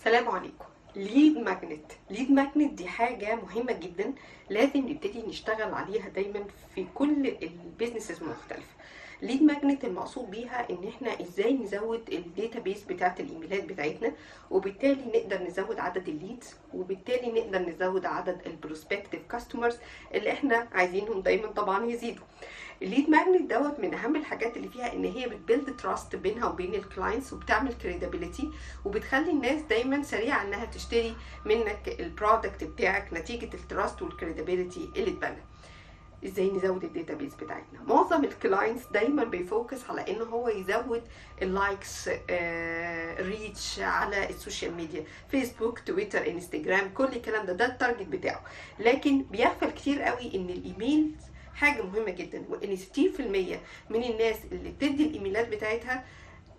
السلام عليكم. lead magnet. lead magnet دي حاجة مهمة جدا لازم نبتدي نشتغل عليها دايما في كل ال businesses المختلفة lead magnet المقصود بيها إن إحنا إزاي نزود ال database بتاعت الإيميلات بتاعتنا وبالتالي نقدر نزود عدد ال leads وبالتالي نقدر نزود عدد ال prospective customers اللي إحنا عايزينهم دايما طبعا يزيدوا. ال lead magnet دوت من أهم الحاجات اللي فيها إن هي بت build trust بينها وبين ال clients وبتعمل credibility وبتخلي الناس دايما سريعة إنها تشتري منك ال product بتاعك نتيجة ال trust وال credibility اللي اتبنى. إزاي نزود ال database بتاعتنا. معظم ال clients دايما بي focus على إن هو يزود ال likes reach على ال social media فيسبوك تويتر انستجرام كل الكلام ده ده ال target بتاعه. لكن بيغفل كتير قوي إن الايميل حاجة مهمة جدا وإن 60% من الناس اللي بتدي الايميلات بتاعتها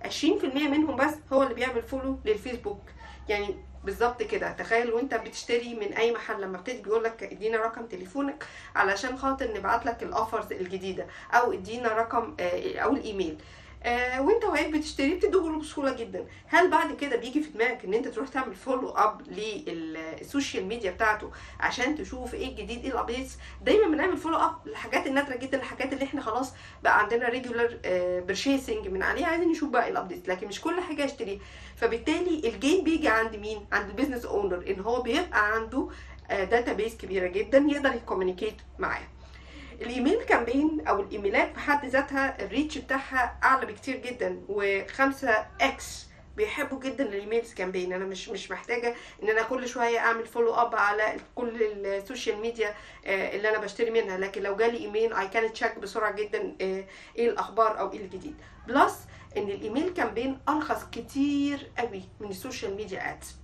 20% منهم بس هو اللي بيعمل follow للفيسبوك. يعني بالظبط كده. تخيل وانت بتشتري من أي محل لما بتيجي بيقول لك ادينا رقم تليفونك علشان خاطر نبعت لك ال offers الجديدة أو ادينا رقم أو الإيميل. آه وانت واقف بتشتري بتدوله بسهولة جدا. هل بعد كده بيجي في دماغك إن انت تروح تعمل follow up لل social media بتاعته عشان تشوف إيه الجديد إيه ال updates دايما بنعمل follow up للحاجات النادرة جدا الحاجات اللي إحنا خلاص بقى عندنا regular purchasing من عليها عايزين نشوف بقى ال updates لكن مش كل حاجة اشتريها فبالتالي ال gain بيجي عند مين؟ عند ال business owner إن هو بيبقى عنده data base كبيرة جدا يقدر ي communicate معاها ال email campaign أو الإيميلات في حد ذاتها ال reach بتاعها أعلى بكتير جدا وخمسة x بيحبوا جدا ال emails campaign. أنا مش مش محتاجة إن أنا كل شوية أعمل follow up على كل ال social media اللي أنا بشتري منها. لكن لو جالي email I can check بسرعة جدا إيه الأخبار أو إيه الجديد. plus إن ال email campaign ارخص كتير قوي من ال social media ads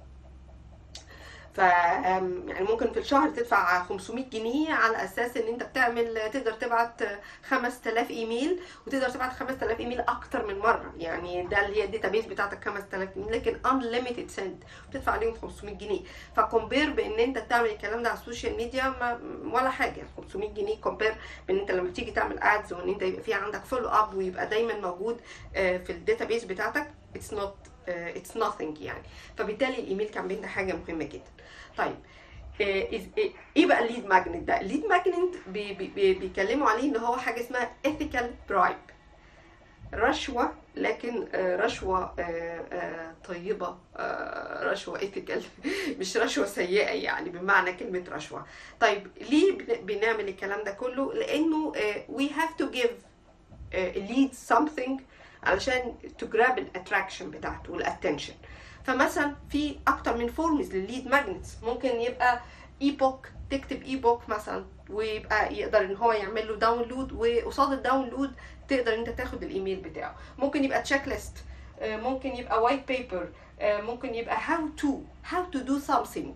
ف يعني ممكن في الشهر تدفع 500 جنيه على أساس إن أنت بتعمل تقدر تبعت 5000 إيميل وتقدر تبعت 5000 إيميل أكتر من مرة. يعني ده اللي هي ال database بتاعتك 5000 إيميل لكن unlimited sent بتدفع عليهم 500 جنيه. ف compare بإن أنت تعمل الكلام ده على ال social media ولا حاجة. 500 جنيه compare بإن أنت لما تيجي تعمل ads وإن أنت يبقى في عندك follow up ويبقى دايما موجود في ال database بتاعتك it's not it's nothing يعني. فبالتالي ال email campaign ده حاجة مهمة جدا. طيب إيه بقى ال lead magnet ده؟ ال lead magnet بي بي عليه إن هو حاجة اسمها ethical bribe. رشوة لكن رشوة طيبة رشوة ethical. مش رشوة سيئة يعني بمعنى كلمة رشوة. طيب ليه بنعمل الكلام ده كله؟ لأنه we have to give lead something علشان ت grab ال attraction بتاعته وال attention فمثلا في أكتر من فورمز للليد ماجنتس ممكن يبقى e-book تكتب e-book مثلا ويبقى يقدر إن هو يعمل له download وقصاد ال download تقدر أنت تاخد الايميل بتاعه. ممكن يبقى checklist ممكن يبقى white paper ممكن يبقى how to how to do something.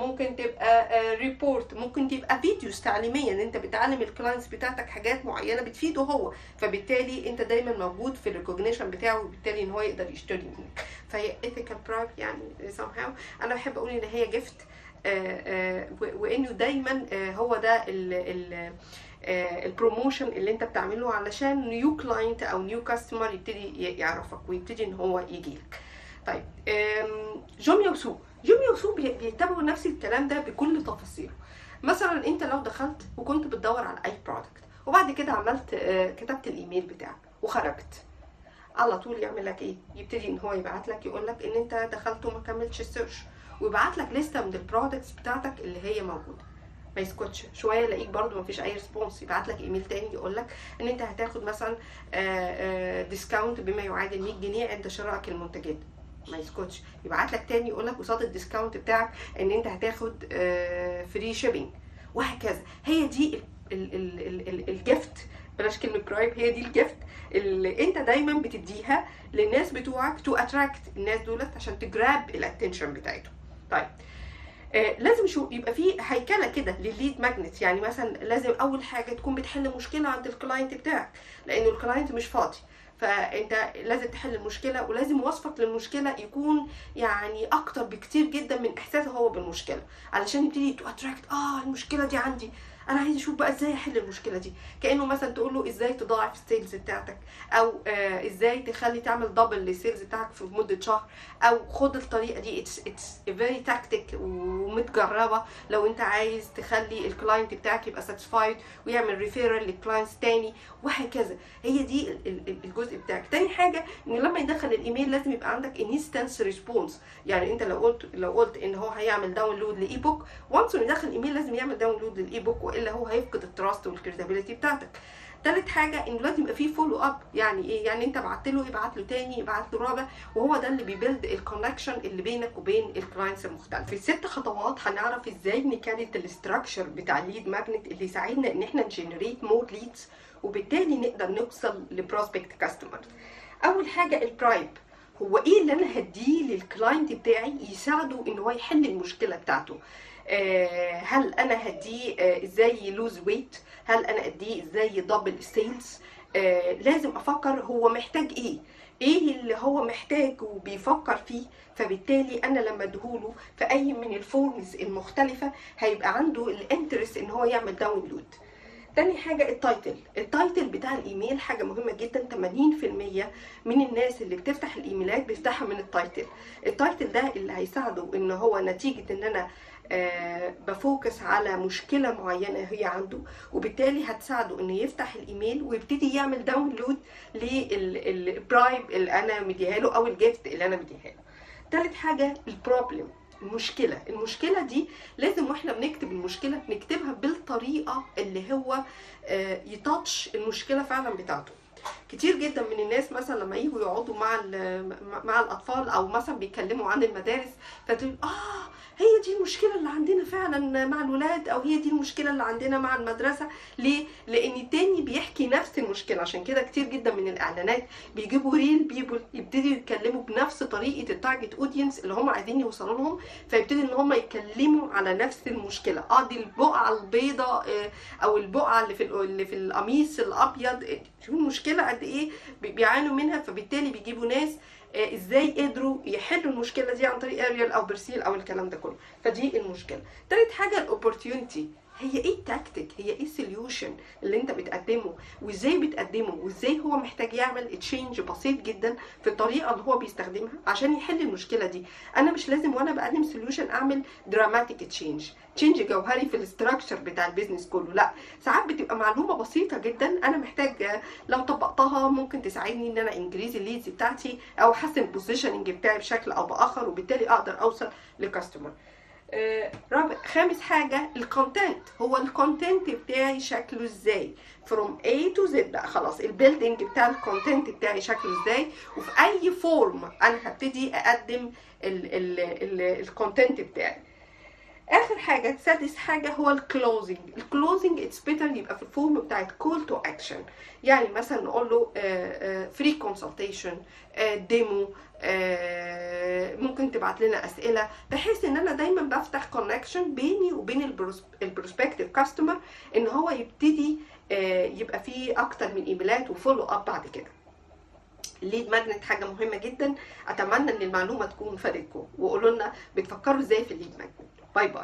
ممكن تبقى report ممكن تبقى videos تعليميه ان انت بتعلم ال clients بتاعتك حاجات معينة بتفيده هو. فبالتالي انت دايما موجود في ال recognition بتاعه وبالتالي ان هو يقدر يشتري منك. فهي ethical bribe يعني somehow. أنا بحب أقول إن هي gift وإنه دايما هو ده ال ال ال promotion اللي انت بتعمله علشان new client أو new customer يبتدي يعرفك ويبتدي إن هو يجي لك طيب جوميا وسوق. جوميا وسوق بيتبعوا نفس الكلام ده بكل تفاصيله. مثلا أنت لو دخلت وكنت بتدور على أي product وبعد كده عملت كتبت الإيميل بتاعك وخرجت على طول يعمل لك إيه؟ يبتدي إن هو يبعت لك يقول لك إن أنت دخلت وما كملتش ال search ويبعت لك لسته من ال products بتاعتك اللي هي موجودة. ما يسكتش. شوية يلاقيك برده ما فيش أي response يبعت لك إيميل تاني يقول لك إن أنت هتاخد مثلا discount بما يعادل 100 جنيه عند شرائك المنتجات. ما يسكتش. يبعت لك تاني يقول لك قصاد ال discount بتاعك إن أنت هتاخد free shipping وهكذا. هي دي ال gift بلاش كلمة bribe هي دي ال gift اللي أنت دايما بتديها للناس بتوعك to attract الناس دولت عشان ت grab ال attention بتاعتهم. طيب. آه لازم شو يبقى في هيكلة كده للل lead magnet يعني مثلا لازم أول حاجة تكون بتحل مشكلة عند ال client بتاعك لأنه ال client مش فاضي. فانت لازم تحل المشكلة ولازم وصفك للمشكلة يكون يعني أكتر بكتير جدا من إحساسه هو بالمشكلة. علشان يبتدي to attract آه المشكلة دي عندي. أنا عايز أشوف بقى إزاي احل المشكلة دي. كانه مثلا تقول له إزاي تضاعف ال sales بتاعتك أو آه إزاي تخلي تعمل double لل sales بتاعك في مدة شهر أو خد الطريقة دي. it's it's very tactic ومتجربة. لو انت عايز تخلي ال client بتاعك يبقى satisfied ويعمل referral ل clients تاني وهكذا. هي دي ال- ال- الجزء بتاعك. تاني حاجة إن لما يدخل الإيميل لازم يبقى عندك instance response يعني انت لو قلت لو قلت إن هو هيعمل download ل e-book once يدخل ايميل لازم يعمل download لل e-book والا هو هيفقد ال trust وال credibility بتاعتك. تالت حاجة انه لازم يبقى فيه follow up يعني إيه؟ يعني أنت بعت له يبعت له تاني يبعت له رابع وهو ده اللي بي build ال connection اللي بينك وبين ال clients المختلف. في الست خطوات هنعرف إزاي ن create ال structure بتاع ال lead magnet اللي يساعدنا إن إحنا ن generate more leads وبالتالي نقدر نوصل ل prospect customers أول حاجة ال bribe هو إيه اللي أنا هديه لل client بتاعي يساعده إن هو يحل المشكلة بتاعته؟ هل أنا هديه آه، إزاي ي lose weight هل أنا أديه إزاي ي double ال sales آه، لازم أفكر هو محتاج إيه. إيه اللي هو محتاج وبيفكر فيه؟ فبالتالي أنا لما أديهوله في أي من ال forms المختلفة هيبقى عنده ال interest إن هو يعمل download تاني حاجة ال title ال title بتاع الإيميل حاجة مهمة جدا 80% من الناس اللي بتفتح الإيميلات بيفتحها من ال title ال title ده اللي هيساعده إن هو نتيجة إن أنا آه ب focus على مشكلة معينة هي عنده وبالتالي هتساعده إنه يفتح الإيميل ويبتدي يعمل download لل bribe اللي أنا مديها له أو ال gift اللي أنا مديها له تالت حاجة ال problem المشكلة. المشكلة دي لازم وإحنا بنكتب المشكلة نكتبها بالطريقة اللي هو آه، ي touch المشكلة فعلا بتاعته. كتير جدا من الناس مثلا لما يجوا يقعدوا مع مع الأطفال أو مثلا بيتكلموا عن المدارس فتقول آه هي دي المشكلة اللي عندنا فعلا مع الولاد أو هي دي المشكلة اللي عندنا مع المدرسة. ليه؟ لأن التاني بيحكي نفس المشكلة. عشان كده كتير جدا من الإعلانات بيجيبوا real people يبتدوا يتكلموا بنفس طريقة ال target audience اللي هم عايزين يوصلوا لهم فيبتدي إن هم يتكلموا على نفس المشكلة. آه دي البقعة البيضاء آه، أو البقعة اللي في ال- اللي في القميص الأبيض شوفوا المشكلة قد إيه بي- بيعانوا منها فبالتالي بيجيبوا ناس آه، إزاي قدروا يحلوا المشكلة دي عن طريق اريال أو برسيل أو الكلام ده كله. فدي المشكلة. تالت حاجة ال opportunity هي إيه التكتيك هي إيه ال solution اللي أنت بتقدمه؟ وإزاي بتقدمه؟ وإزاي هو محتاج يعمل change بسيط جدا في الطريقة اللي هو بيستخدمها عشان يحل المشكلة دي. أنا مش لازم وأنا بقدم solution أعمل dramatic change change جوهري في ال structure بتاع ال business كله. لا ساعات بتبقى معلومة بسيطة جدا أنا محتاج لو طبقتها ممكن تساعدني إن أنا increase ال leads بتاعتي أو أحسن ال positioning بتاعي بشكل أو بآخر وبالتالي أقدر أوصل ل customer رابع خامس حاجة ال content هو ال content بتاعي شكله إزاي؟ From A to Z بقى خلاص. ال building بتاع ال content بتاعي شكله إزاي؟ وفي أي form أنا هبتدي أقدم ال content بتاعي. آخر حاجة سادس حاجة هو ال closing ال closing it's better يبقى في ال form بتاعت call to action يعني مثلا نقول له free consultation demo ممكن تبعت لنا أسئلة. بحيث إن أنا دايما بفتح connection بيني وبين ال prospective customer إن هو يبتدي آه، يبقى فيه أكتر من إيميلات و follow up بعد كده. ال lead magnet حاجة مهمة جدا. أتمنى إن المعلومة تكون فادتكم. وقولوا لنا بتفكروا إزاي في ال lead magnet bye bye